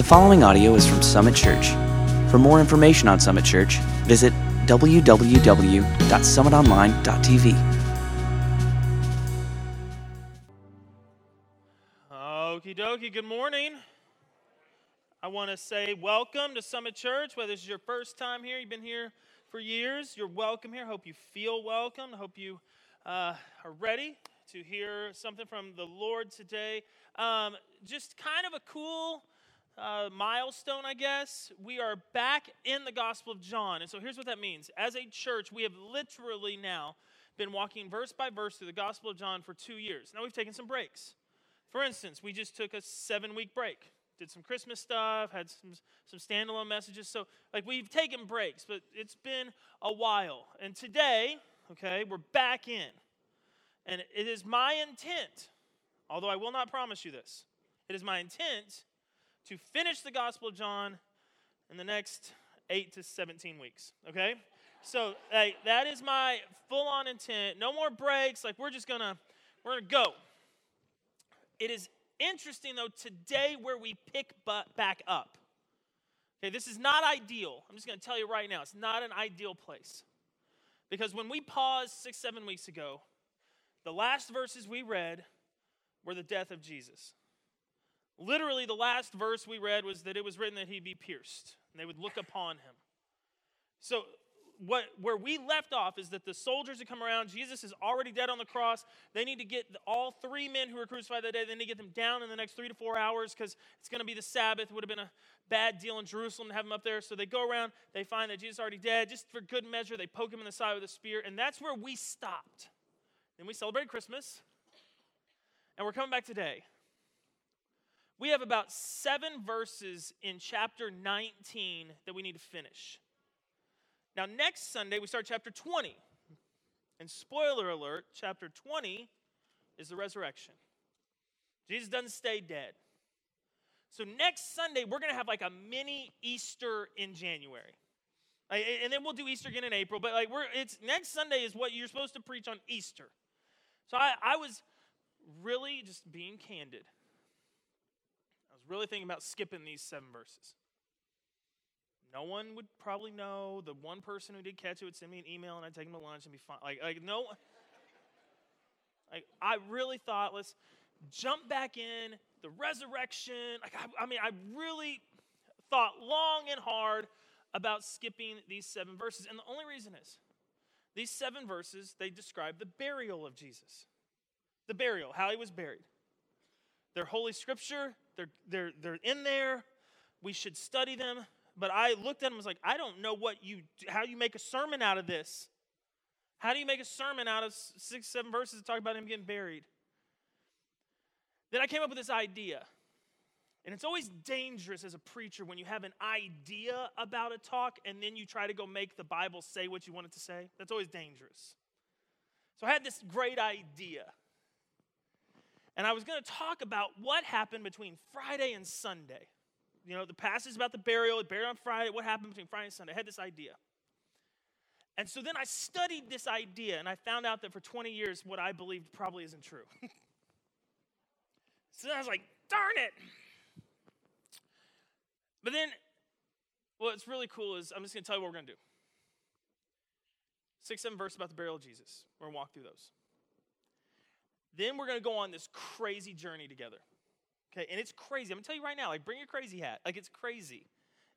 The following audio is from Summit Church. For more information on Summit Church, visit www.summitonline.tv. Okie dokie, good morning. I want to say welcome to Summit Church. Whether this is your first time here, you've been here for years, you're welcome here. Hope you feel welcome. Hope you uh, are ready to hear something from the Lord today. Um, just kind of a cool uh, milestone, I guess. We are back in the Gospel of John. And so here's what that means. As a church, we have literally now been walking verse by verse through the Gospel of John for two years. Now we've taken some breaks. For instance, we just took a seven week break did some Christmas stuff, had some, some standalone messages. So, like, we've taken breaks, but it's been a while. And today, okay, we're back in. And it is my intent, although I will not promise you this, it is my intent to finish the Gospel of John in the next 8 to 17 weeks, okay? So, that is my full on intent. No more breaks. Like, we're just gonna, we're gonna go. It is interesting, though, today where we pick back up. Okay, this is not ideal. I'm just to tell you right now, it's not an ideal place. Because when we paused six, seven weeks ago, the last verses we read were the death of Jesus. Literally, the last verse we read was that it was written that he'd be pierced, and they would look upon him. So, what, where we left off is that the soldiers have come around. Jesus is already dead on the cross. They need to get all three men who were crucified that day, they need to get them down in the next three to four hours because it's going to be the Sabbath. Would have been a bad deal in Jerusalem to have them up there. So they go around, they find that Jesus is already dead. Just for good measure, they poke him in the side with a spear. And that's where we stopped. Then we celebrated Christmas. And we're coming back today. We have about seven verses in chapter 19 that we need to finish. Now, next Sunday, we start chapter 20. And spoiler alert, chapter 20 is the resurrection. Jesus doesn't stay dead. So, next Sunday, we're going to have like a mini Easter in January. And then we'll do Easter again in April. But like we're it's next Sunday is what you're supposed to preach on Easter. So I, I was really just being candid. Really thinking about skipping these seven verses. No one would probably know. The one person who did catch it would send me an email and I'd take him to lunch and be fine. Like, like no like, I really thought, let's jump back in, the resurrection. Like, I, I mean, I really thought long and hard about skipping these seven verses. And the only reason is these seven verses, they describe the burial of Jesus. The burial, how he was buried. They're holy scripture, they're, they're, they're in there. We should study them but I looked at them and was like, I don't know what you, how you make a sermon out of this. How do you make a sermon out of six, seven verses to talk about him getting buried? Then I came up with this idea. And it's always dangerous as a preacher when you have an idea about a talk and then you try to go make the Bible say what you want it to say. That's always dangerous. So I had this great idea. And I was going to talk about what happened between Friday and Sunday you know, the passage about the burial, buried on Friday, what happened between Friday and Sunday. I had this idea. And so then I studied this idea and I found out that for 20 years, what I believed probably isn't true. so then I was like, darn it. But then, what's really cool is I'm just going to tell you what we're going to do. Six, seven verses about the burial of Jesus. We're going to walk through those. Then we're going to go on this crazy journey together. Okay, and it's crazy. I'm gonna tell you right now, like bring your crazy hat. Like it's crazy.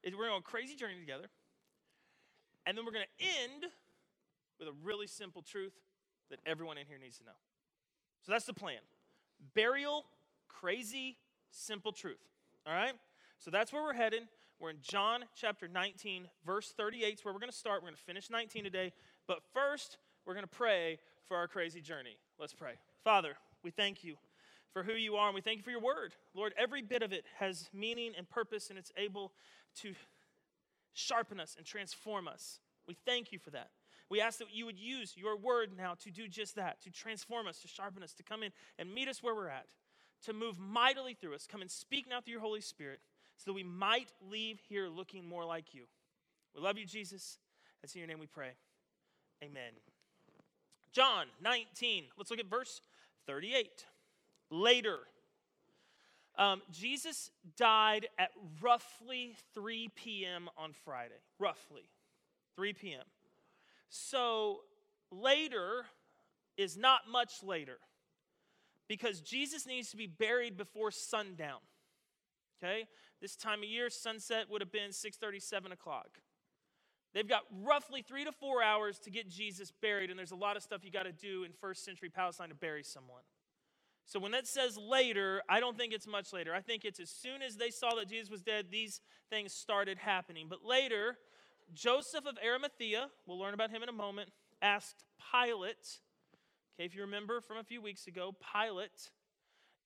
It, we're on a crazy journey together. And then we're gonna end with a really simple truth that everyone in here needs to know. So that's the plan. Burial, crazy, simple truth. All right? So that's where we're headed. We're in John chapter 19, verse 38 is where we're going to start. We're going to finish 19 today. But first, we're going to pray for our crazy journey. Let's pray. Father, we thank you for who you are, and we thank you for your word. Lord, every bit of it has meaning and purpose, and it's able to sharpen us and transform us. We thank you for that. We ask that you would use your word now to do just that, to transform us, to sharpen us, to come in and meet us where we're at, to move mightily through us. Come and speak now through your Holy Spirit so that we might leave here looking more like you. We love you, Jesus. That's in your name we pray. Amen. John 19, let's look at verse 38 later. Um, Jesus died at roughly 3 p.m. on Friday. Roughly 3 p.m. So later is not much later because Jesus needs to be buried before sundown. Okay? This time of year, sunset would have been 6:30, 7 o'clock. They've got roughly three to four hours to get Jesus buried, and there's a lot of stuff you got to do in first century Palestine to bury someone. So when that says later, I don't think it's much later. I think it's as soon as they saw that Jesus was dead, these things started happening. But later, Joseph of Arimathea, we'll learn about him in a moment, asked Pilate, okay, if you remember from a few weeks ago, Pilate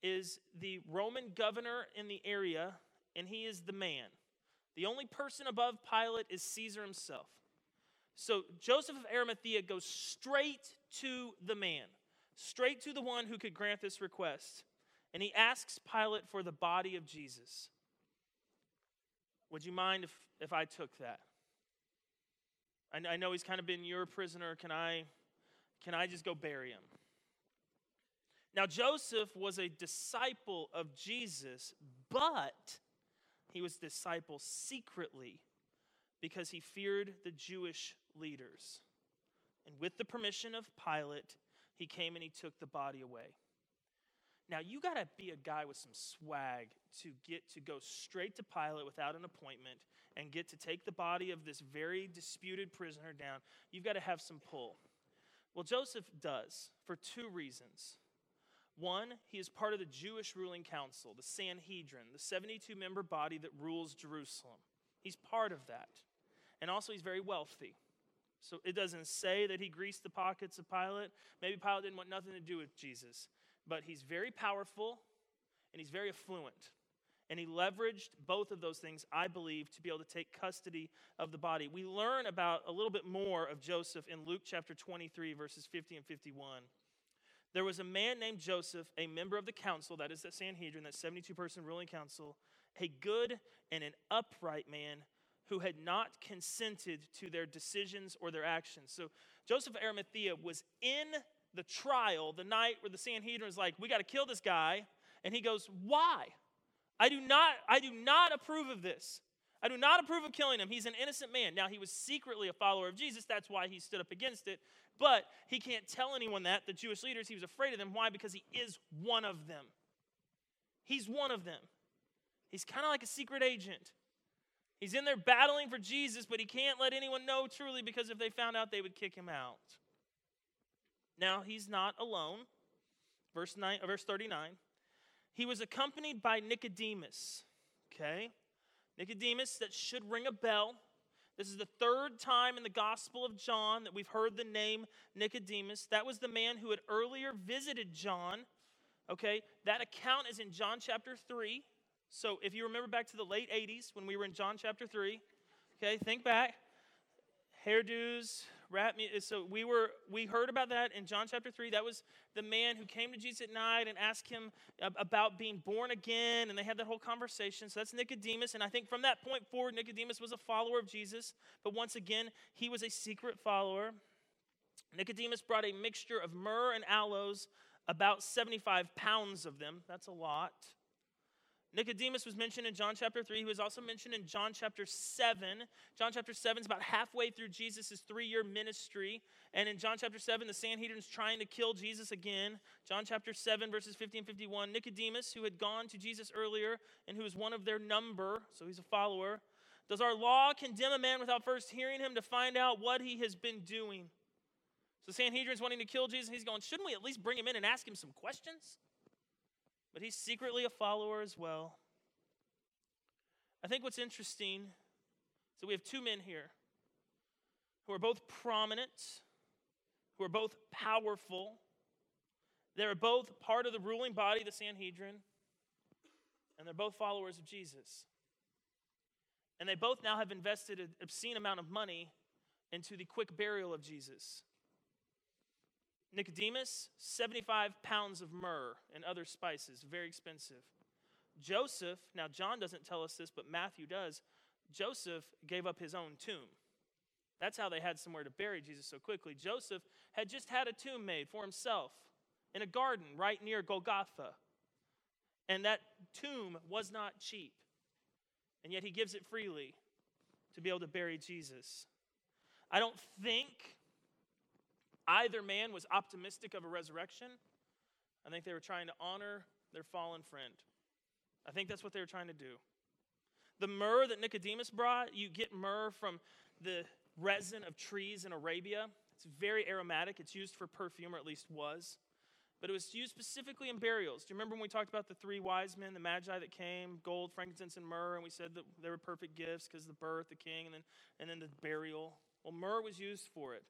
is the Roman governor in the area, and he is the man. The only person above Pilate is Caesar himself. So Joseph of Arimathea goes straight to the man straight to the one who could grant this request. And he asks Pilate for the body of Jesus. Would you mind if, if I took that? I, I know he's kind of been your prisoner. Can I, can I just go bury him? Now, Joseph was a disciple of Jesus, but he was disciple secretly because he feared the Jewish leaders. And with the permission of Pilate, he came and he took the body away. Now, you got to be a guy with some swag to get to go straight to Pilate without an appointment and get to take the body of this very disputed prisoner down. You've got to have some pull. Well, Joseph does for two reasons. One, he is part of the Jewish ruling council, the Sanhedrin, the 72 member body that rules Jerusalem. He's part of that. And also, he's very wealthy. So it doesn't say that he greased the pockets of Pilate. Maybe Pilate didn't want nothing to do with Jesus. But he's very powerful and he's very affluent. And he leveraged both of those things, I believe, to be able to take custody of the body. We learn about a little bit more of Joseph in Luke chapter 23, verses 50 and 51. There was a man named Joseph, a member of the council, that is the Sanhedrin, that 72 person ruling council, a good and an upright man who had not consented to their decisions or their actions. So Joseph of Arimathea was in the trial the night where the Sanhedrin is like, we got to kill this guy. And he goes, Why? I do not, I do not approve of this. I do not approve of killing him. He's an innocent man. Now, he was secretly a follower of Jesus. That's why he stood up against it. But he can't tell anyone that, the Jewish leaders. He was afraid of them. Why? Because he is one of them. He's one of them. He's kind of like a secret agent. He's in there battling for Jesus, but he can't let anyone know truly because if they found out, they would kick him out. Now, he's not alone. Verse, nine, verse 39. He was accompanied by Nicodemus. Okay? Nicodemus, that should ring a bell. This is the third time in the Gospel of John that we've heard the name Nicodemus. That was the man who had earlier visited John. Okay? That account is in John chapter 3. So if you remember back to the late 80s when we were in John chapter 3, okay, think back. Hairdos, rap music. So we were we heard about that in John chapter 3. That was the man who came to Jesus at night and asked him about being born again, and they had that whole conversation. So that's Nicodemus, and I think from that point forward, Nicodemus was a follower of Jesus, but once again, he was a secret follower. Nicodemus brought a mixture of myrrh and aloes, about 75 pounds of them. That's a lot. Nicodemus was mentioned in John chapter 3. He was also mentioned in John chapter 7. John chapter 7 is about halfway through Jesus' three year ministry. And in John chapter 7, the Sanhedrin's trying to kill Jesus again. John chapter 7, verses 50 and 51. Nicodemus, who had gone to Jesus earlier and who was one of their number, so he's a follower. Does our law condemn a man without first hearing him to find out what he has been doing? So the Sanhedrin's wanting to kill Jesus. He's going, shouldn't we at least bring him in and ask him some questions? But he's secretly a follower as well. I think what's interesting that we have two men here who are both prominent, who are both powerful. They're both part of the ruling body, the Sanhedrin, and they're both followers of Jesus. And they both now have invested an obscene amount of money into the quick burial of Jesus. Nicodemus, 75 pounds of myrrh and other spices, very expensive. Joseph, now John doesn't tell us this, but Matthew does. Joseph gave up his own tomb. That's how they had somewhere to bury Jesus so quickly. Joseph had just had a tomb made for himself in a garden right near Golgotha. And that tomb was not cheap. And yet he gives it freely to be able to bury Jesus. I don't think either man was optimistic of a resurrection. I think they were trying to honor their fallen friend. I think that's what they were trying to do. The myrrh that Nicodemus brought, you get myrrh from the resin of trees in Arabia. It's very aromatic. It's used for perfume, or at least was. But it was used specifically in burials. Do you remember when we talked about the three wise men, the magi that came, gold, frankincense, and myrrh, and we said that they were perfect gifts because the birth, the king, and then, and then the burial? Well, myrrh was used for it.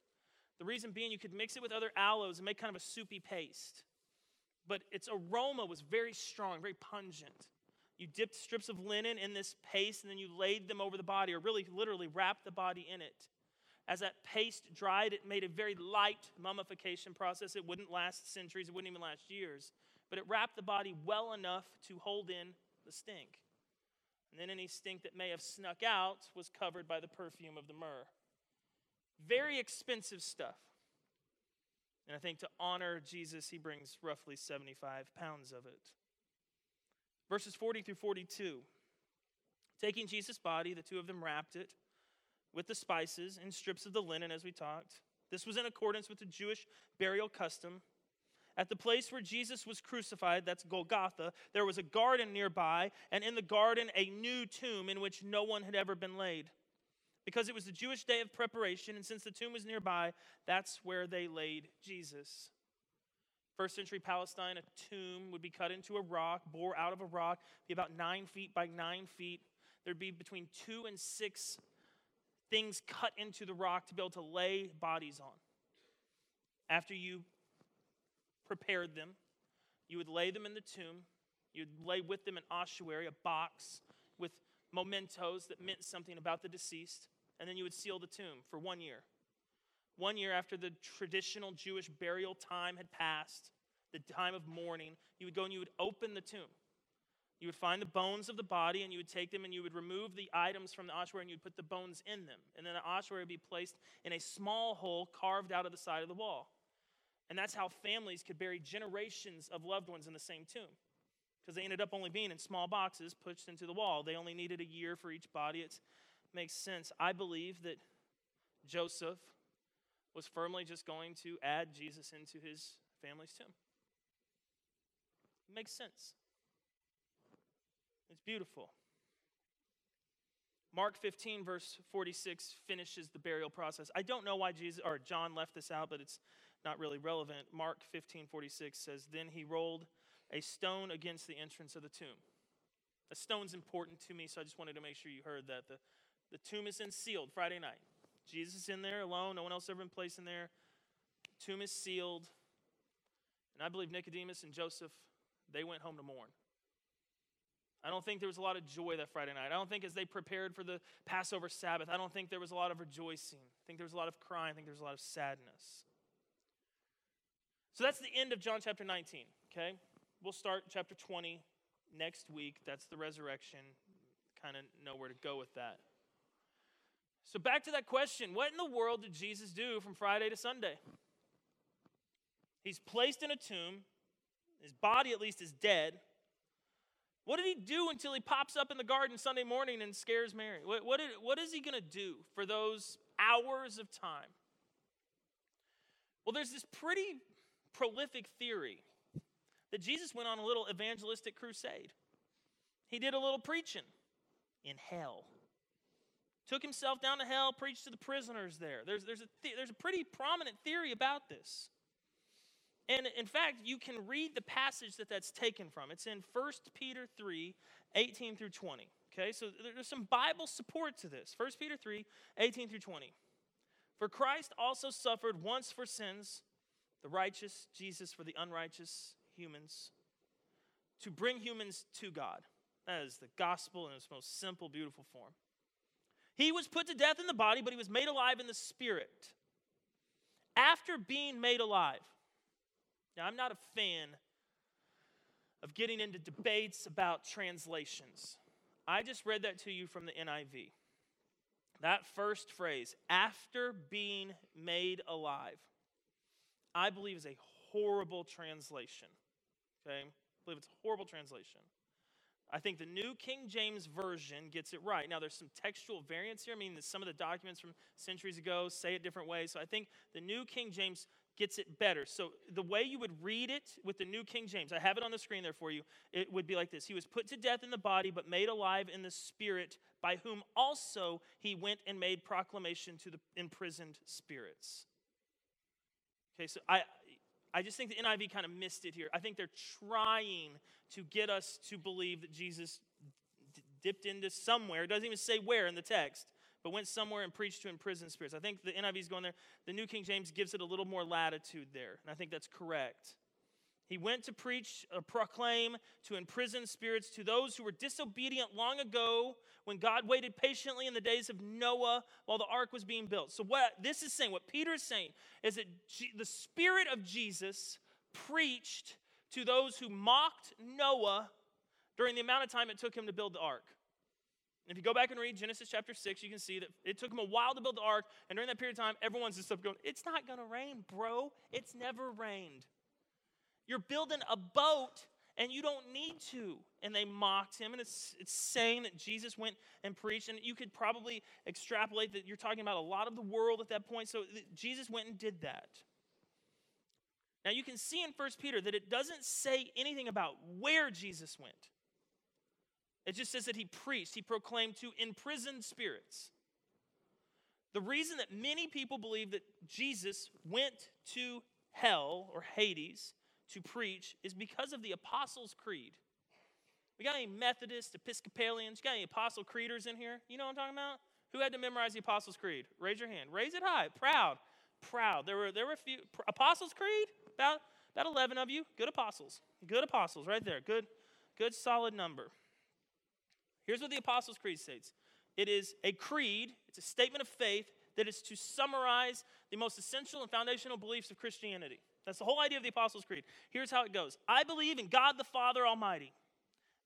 The reason being, you could mix it with other aloes and make kind of a soupy paste. But its aroma was very strong, very pungent. You dipped strips of linen in this paste and then you laid them over the body, or really literally wrapped the body in it. As that paste dried, it made a very light mummification process. It wouldn't last centuries, it wouldn't even last years. But it wrapped the body well enough to hold in the stink. And then any stink that may have snuck out was covered by the perfume of the myrrh. Very expensive stuff. And I think to honor Jesus, he brings roughly 75 pounds of it. Verses 40 through 42. Taking Jesus' body, the two of them wrapped it with the spices and strips of the linen, as we talked. This was in accordance with the Jewish burial custom. At the place where Jesus was crucified, that's Golgotha, there was a garden nearby, and in the garden, a new tomb in which no one had ever been laid. Because it was the Jewish day of preparation, and since the tomb was nearby, that's where they laid Jesus. First century Palestine, a tomb would be cut into a rock, bore out of a rock, be about nine feet by nine feet. There'd be between two and six things cut into the rock to be able to lay bodies on. After you prepared them, you would lay them in the tomb. You'd lay with them an ossuary, a box with mementos that meant something about the deceased, and then you would seal the tomb for one year one year after the traditional Jewish burial time had passed, the time of mourning, you would go and you would open the tomb. You would find the bones of the body and you would take them and you would remove the items from the ossuary and you'd put the bones in them. And then the ossuary would be placed in a small hole carved out of the side of the wall. And that's how families could bury generations of loved ones in the same tomb. Because they ended up only being in small boxes pushed into the wall. They only needed a year for each body. It makes sense. I believe that Joseph was firmly just going to add Jesus into his family's tomb. It makes sense. It's beautiful. Mark 15, verse 46, finishes the burial process. I don't know why Jesus or John left this out, but it's not really relevant. Mark 15, 46 says, Then he rolled a stone against the entrance of the tomb. A stone's important to me, so I just wanted to make sure you heard that. The, the tomb is then sealed Friday night. Jesus is in there alone, no one else ever been placed in there. Tomb is sealed. And I believe Nicodemus and Joseph, they went home to mourn. I don't think there was a lot of joy that Friday night. I don't think as they prepared for the Passover Sabbath, I don't think there was a lot of rejoicing. I think there was a lot of crying. I think there was a lot of sadness. So that's the end of John chapter 19, okay? We'll start chapter 20 next week. That's the resurrection. Kind of know where to go with that. So, back to that question what in the world did Jesus do from Friday to Sunday? He's placed in a tomb, his body at least is dead. What did he do until he pops up in the garden Sunday morning and scares Mary? What, what, did, what is he going to do for those hours of time? Well, there's this pretty prolific theory that Jesus went on a little evangelistic crusade. He did a little preaching in hell took himself down to hell, preached to the prisoners there. There's, there's, a, th- there's a pretty prominent theory about this. And in fact, you can read the passage that that's taken from. It's in 1 Peter 3 18 through 20. Okay, so there's some Bible support to this. 1 Peter 3 18 through 20. For Christ also suffered once for sins, the righteous, Jesus for the unrighteous humans, to bring humans to God. That is the gospel in its most simple, beautiful form. He was put to death in the body, but he was made alive in the spirit. After being made alive. Now, I'm not a fan of getting into debates about translations. I just read that to you from the NIV. That first phrase, after being made alive, I believe is a horrible translation. Okay? I believe it's a horrible translation. I think the New King James Version gets it right. Now, there's some textual variance here. I mean, some of the documents from centuries ago say it different ways. So I think the New King James gets it better. So the way you would read it with the New King James, I have it on the screen there for you, it would be like this He was put to death in the body, but made alive in the spirit, by whom also he went and made proclamation to the imprisoned spirits. Okay, so I, I just think the NIV kind of missed it here. I think they're trying to get us to believe that Jesus d- dipped into somewhere. It doesn't even say where in the text, but went somewhere and preached to imprisoned spirits. I think the NIV is going there. The New King James gives it a little more latitude there, and I think that's correct. He went to preach, uh, proclaim to imprison spirits to those who were disobedient long ago when God waited patiently in the days of Noah while the ark was being built. So, what this is saying, what Peter is saying, is that G- the Spirit of Jesus preached to those who mocked Noah during the amount of time it took him to build the ark. If you go back and read Genesis chapter 6, you can see that it took him a while to build the ark, and during that period of time, everyone's just up going, It's not gonna rain, bro. It's never rained. You're building a boat and you don't need to. And they mocked him. And it's, it's saying that Jesus went and preached. And you could probably extrapolate that you're talking about a lot of the world at that point. So Jesus went and did that. Now you can see in 1 Peter that it doesn't say anything about where Jesus went. It just says that he preached, he proclaimed to imprisoned spirits. The reason that many people believe that Jesus went to hell or Hades to preach is because of the Apostles' Creed. We got any Methodists, Episcopalians, you got any Apostle Creeders in here? You know what I'm talking about? Who had to memorize the Apostles' Creed? Raise your hand. Raise it high. Proud. Proud. There were there were a few Apostles' Creed? About about 11 of you. Good apostles. Good apostles right there. Good good solid number. Here's what the Apostles' Creed states. It is a creed, it's a statement of faith that is to summarize the most essential and foundational beliefs of Christianity. That's the whole idea of the Apostles' Creed. Here's how it goes I believe in God the Father Almighty,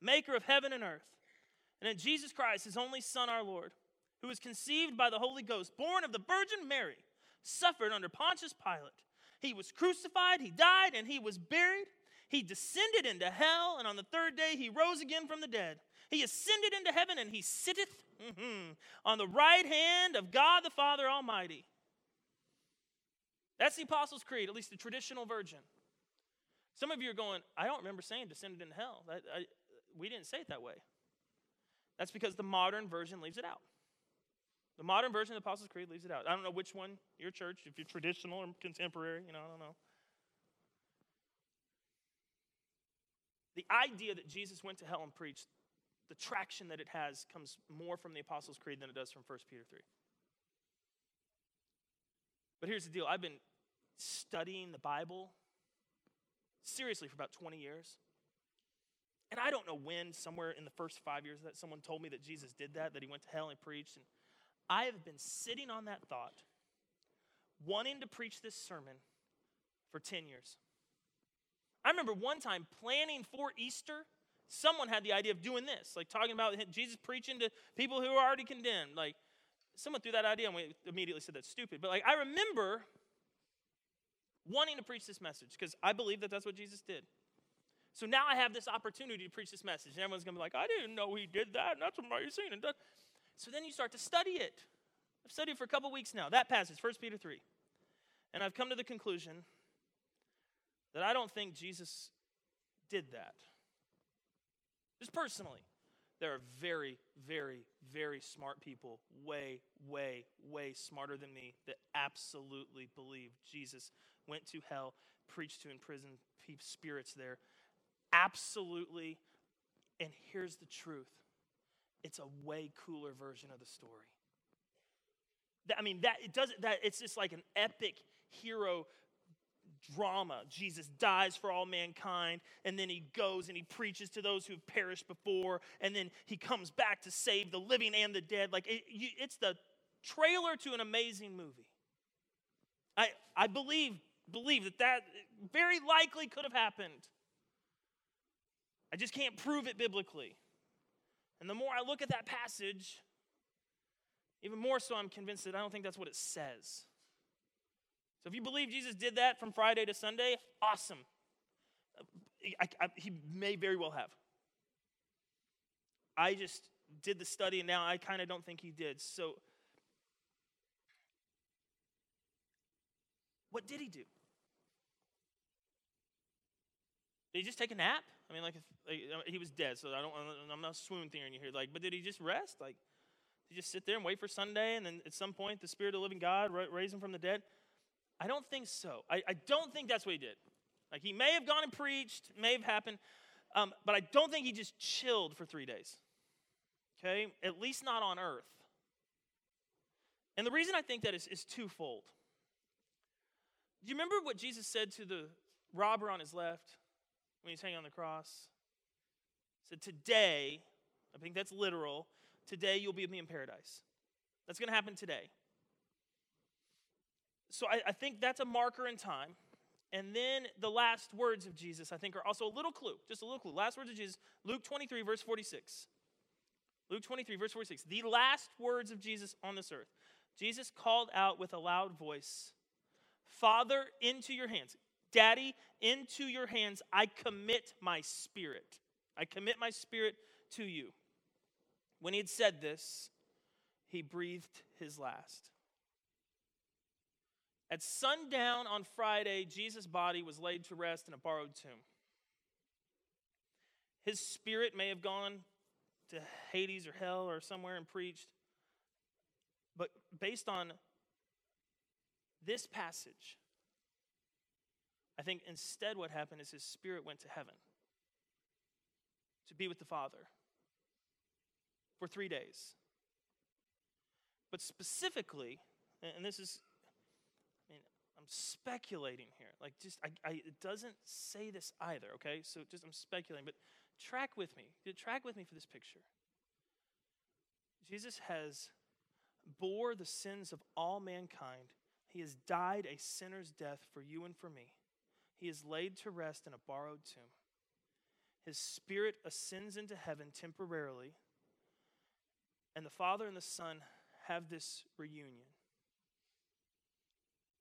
maker of heaven and earth, and in Jesus Christ, his only Son, our Lord, who was conceived by the Holy Ghost, born of the Virgin Mary, suffered under Pontius Pilate. He was crucified, he died, and he was buried. He descended into hell, and on the third day he rose again from the dead. He ascended into heaven, and he sitteth mm-hmm, on the right hand of God the Father Almighty. That's the Apostles' Creed, at least the traditional version. Some of you are going, I don't remember saying descended into hell. I, I, we didn't say it that way. That's because the modern version leaves it out. The modern version of the Apostles' Creed leaves it out. I don't know which one, your church, if you're traditional or contemporary, you know, I don't know. The idea that Jesus went to hell and preached, the traction that it has comes more from the Apostles' Creed than it does from 1 Peter 3. But here's the deal I've been studying the Bible seriously for about 20 years. And I don't know when, somewhere in the first five years that someone told me that Jesus did that, that he went to hell and preached. And I have been sitting on that thought, wanting to preach this sermon for 10 years. I remember one time planning for Easter, someone had the idea of doing this, like talking about Jesus preaching to people who are already condemned. Like, someone threw that idea and we immediately said that's stupid. But, like, I remember wanting to preach this message because I believe that that's what Jesus did. So now I have this opportunity to preach this message. And everyone's going to be like, I didn't know he did that. And that's what amazing. And that. So then you start to study it. I've studied it for a couple weeks now, that passage, 1 Peter 3. And I've come to the conclusion that I don't think Jesus did that. Just personally. There are very, very, very smart people, way, way, way smarter than me, that absolutely believe Jesus went to hell, preached to imprisoned spirits there. Absolutely. And here's the truth it's a way cooler version of the story. I mean, that it doesn't that it's just like an epic hero drama. Jesus dies for all mankind, and then he goes and he preaches to those who've perished before, and then he comes back to save the living and the dead. Like it, you, it's the trailer to an amazing movie. I I believe believe that that very likely could have happened. I just can't prove it biblically. And the more I look at that passage, even more so I'm convinced that I don't think that's what it says. So if you believe Jesus did that from Friday to Sunday, awesome. I, I, he may very well have. I just did the study and now I kind of don't think he did. So, what did he do? Did he just take a nap? I mean, like, if, like he was dead, so I don't. I'm not swoon theory here. Like, but did he just rest? Like, did he just sit there and wait for Sunday, and then at some point the Spirit of the Living God raise him from the dead? I don't think so. I, I don't think that's what he did. Like, he may have gone and preached, may have happened, um, but I don't think he just chilled for three days. Okay, at least not on earth. And the reason I think that is, is twofold. Do you remember what Jesus said to the robber on his left? when he's hanging on the cross. He said, Today, I think that's literal, today you'll be with me in paradise. That's going to happen today. So I, I, think that's a marker in time. And then the last words of Jesus, I think, are also a little clue, just a little clue. Last words of Jesus, Luke 23, verse 46. Luke 23, verse 46. The last words of Jesus on this earth. Jesus called out with a loud voice, Father, into your hands. Daddy, into your hands I commit my spirit. I commit my spirit to you. When he had said this, he breathed his last. At sundown on Friday, Jesus' body was laid to rest in a borrowed tomb. His spirit may have gone to Hades or hell or somewhere and preached. But based on this passage, I think instead what happened is his spirit went to heaven to be with the Father for three days. But specifically, and this is, I'm speculating here. Like, just, I, I, it doesn't say this either, okay? So just, I'm speculating, but track with me. Track with me for this picture. Jesus has bore the sins of all mankind. He has died a sinner's death for you and for me. He is laid to rest in a borrowed tomb. His spirit ascends into heaven temporarily, and the Father and the Son have this reunion.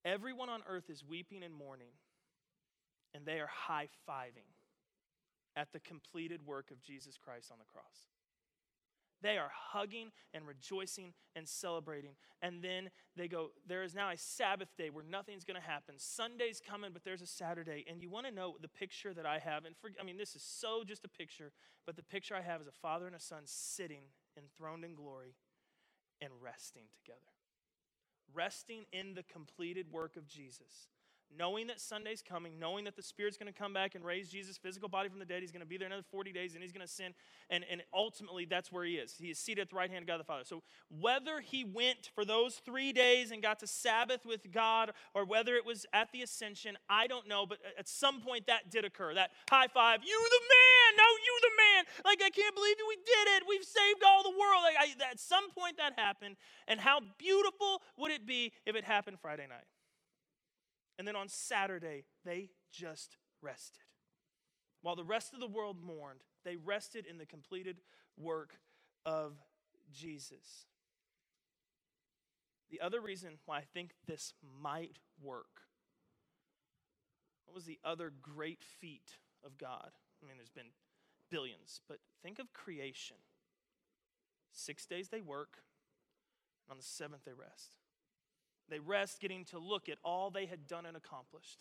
Everyone on earth is weeping and mourning, and they are high fiving at the completed work of Jesus Christ on the cross. They are hugging and rejoicing and celebrating. And then they go, There is now a Sabbath day where nothing's going to happen. Sunday's coming, but there's a Saturday. And you want to know the picture that I have. And for, I mean, this is so just a picture, but the picture I have is a father and a son sitting enthroned in glory and resting together. Resting in the completed work of Jesus knowing that Sunday's coming, knowing that the Spirit's going to come back and raise Jesus' physical body from the dead. He's going to be there another 40 days and he's going to sin. And, and ultimately, that's where he is. He is seated at the right hand of God the Father. So, whether he went for those three days and got to Sabbath with God or whether it was at the ascension, I don't know. But at some point, that did occur. That high five, you the man, no, you the man. Like, I can't believe we did it. We've saved all the world. Like, I, at some point, that happened. And how beautiful would it be if it happened Friday night? And then on Saturday, they just rested. While the rest of the world mourned, they rested in the completed work of Jesus. The other reason why I think this might work what was the other great feat of God? I mean, there's been billions, but think of creation. Six days they work, and on the seventh they rest. They rest getting to look at all they had done and accomplished.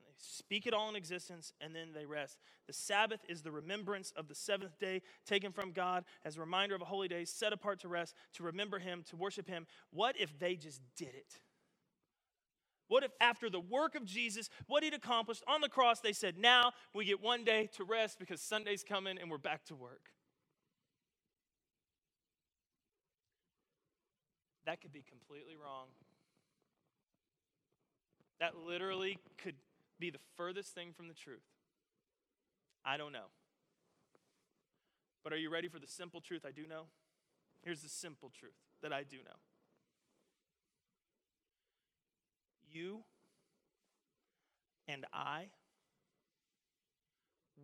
They speak it all in existence and then they rest. The Sabbath is the remembrance of the seventh day taken from God as a reminder of a holy day set apart to rest, to remember Him, to worship Him. What if they just did it? What if after the work of Jesus, what he'd accomplished on the cross, they said, now we get one day to rest because Sunday's coming and we're back to work? That could be completely wrong. That literally could be the furthest thing from the truth. I don't know. But are you ready for the simple truth I do know? Here's the simple truth that I do know. You and I,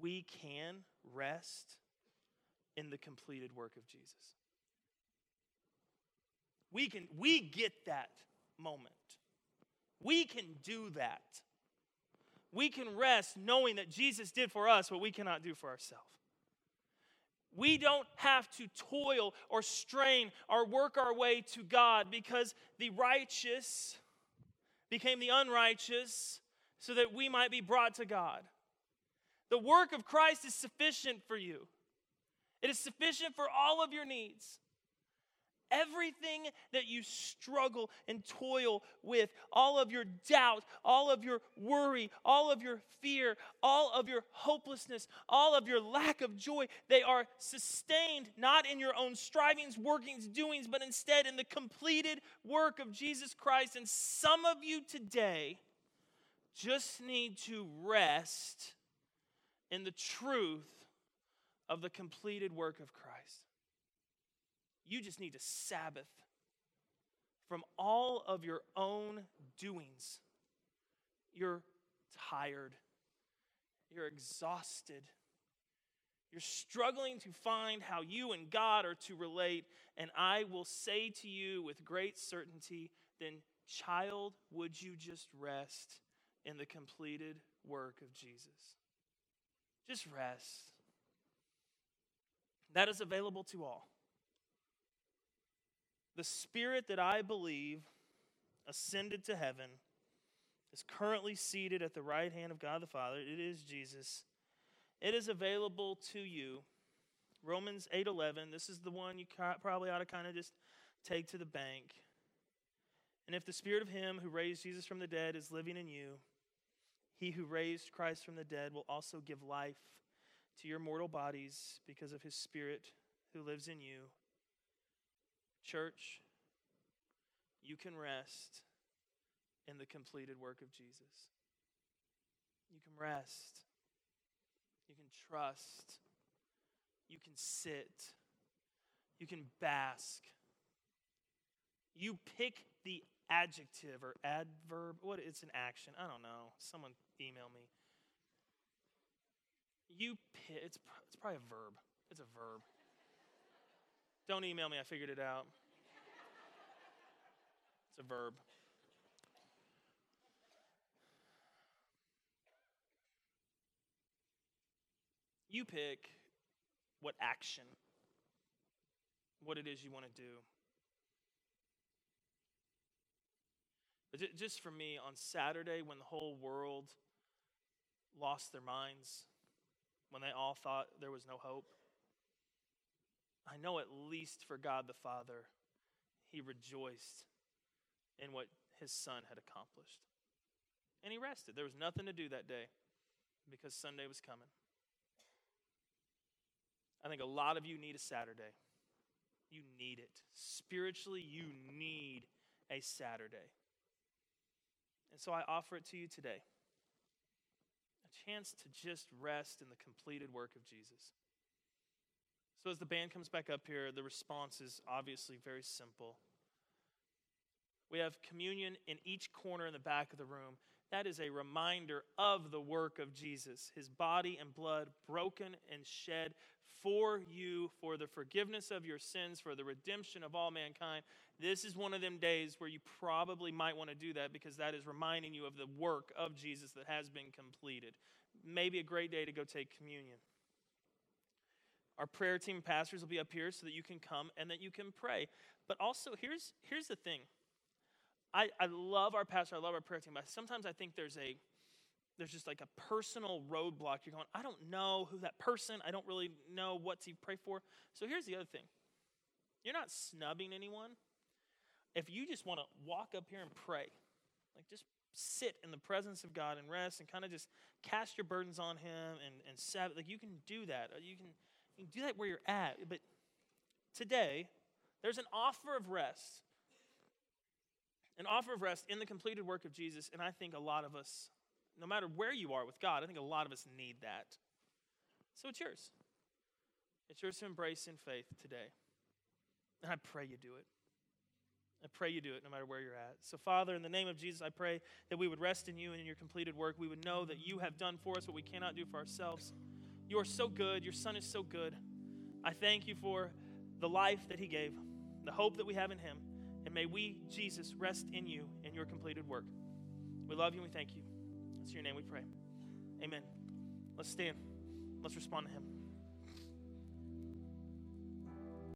we can rest in the completed work of Jesus. We can we get that moment. We can do that. we can rest knowing that Jesus did for us what we cannot do for ourselves. We don't have to toil or strain or work our way to God because the righteous became the unrighteous so that we might be brought to God. The work of Christ is sufficient for you, it is sufficient for all of your needs. Everything that you struggle and toil with, all of your doubt, all of your worry, all of your fear, all of your hopelessness, all of your lack of joy, they are sustained not in your own strivings, workings, doings, but instead in the completed work of Jesus Christ. And some of you today just need to rest in the truth of the completed work of Christ. You just need to Sabbath from all of your own doings. You're tired, you're exhausted, you're struggling to find how you and God are to relate. And I will say to you with great certainty then, child, would you just rest in the completed work of Jesus? Just rest. That is available to all. The Spirit that I believe ascended to heaven is currently seated at the right hand of God the Father. It is Jesus. It is available to you. Romans 8:11. This is the one you probably ought to kind of just take to the bank. And if the spirit of him who raised Jesus from the dead is living in you, he who raised Christ from the dead will also give life to your mortal bodies because of his spirit who lives in you. Church, you can rest in the completed work of Jesus. You can rest. You can trust. You can sit. You can bask. You pick the adjective or adverb. What? It's an action. I don't know. Someone email me. You pick. It's, it's probably a verb. It's a verb. Don't email me, I figured it out. It's a verb. You pick what action, what it is you want to do. But just for me, on Saturday, when the whole world lost their minds, when they all thought there was no hope, I know at least for God the Father, he rejoiced in what his son had accomplished. And he rested. There was nothing to do that day because Sunday was coming. I think a lot of you need a Saturday. You need it. Spiritually, you need a Saturday. And so I offer it to you today a chance to just rest in the completed work of Jesus. So, as the band comes back up here, the response is obviously very simple. We have communion in each corner in the back of the room. That is a reminder of the work of Jesus, his body and blood broken and shed for you for the forgiveness of your sins, for the redemption of all mankind. This is one of them days where you probably might want to do that because that is reminding you of the work of Jesus that has been completed. Maybe a great day to go take communion. Our prayer team pastors will be up here so that you can come and that you can pray. But also, here's, here's the thing. I, I love our pastor, I love our prayer team, but sometimes I think there's a there's just like a personal roadblock. You're going, I don't know who that person, I don't really know what to pray for. So here's the other thing. You're not snubbing anyone. If you just want to walk up here and pray, like just sit in the presence of God and rest and kind of just cast your burdens on Him and, and like you can do that. You can you do that where you're at. But today, there's an offer of rest. An offer of rest in the completed work of Jesus. And I think a lot of us, no matter where you are with God, I think a lot of us need that. So it's yours. It's yours to embrace in faith today. And I pray you do it. I pray you do it no matter where you're at. So, Father, in the name of Jesus, I pray that we would rest in you and in your completed work. We would know that you have done for us what we cannot do for ourselves. You are so good. Your Son is so good. I thank you for the life that He gave, the hope that we have in Him. And may we, Jesus, rest in you and your completed work. We love you and we thank you. It's your name we pray. Amen. Let's stand. Let's respond to him.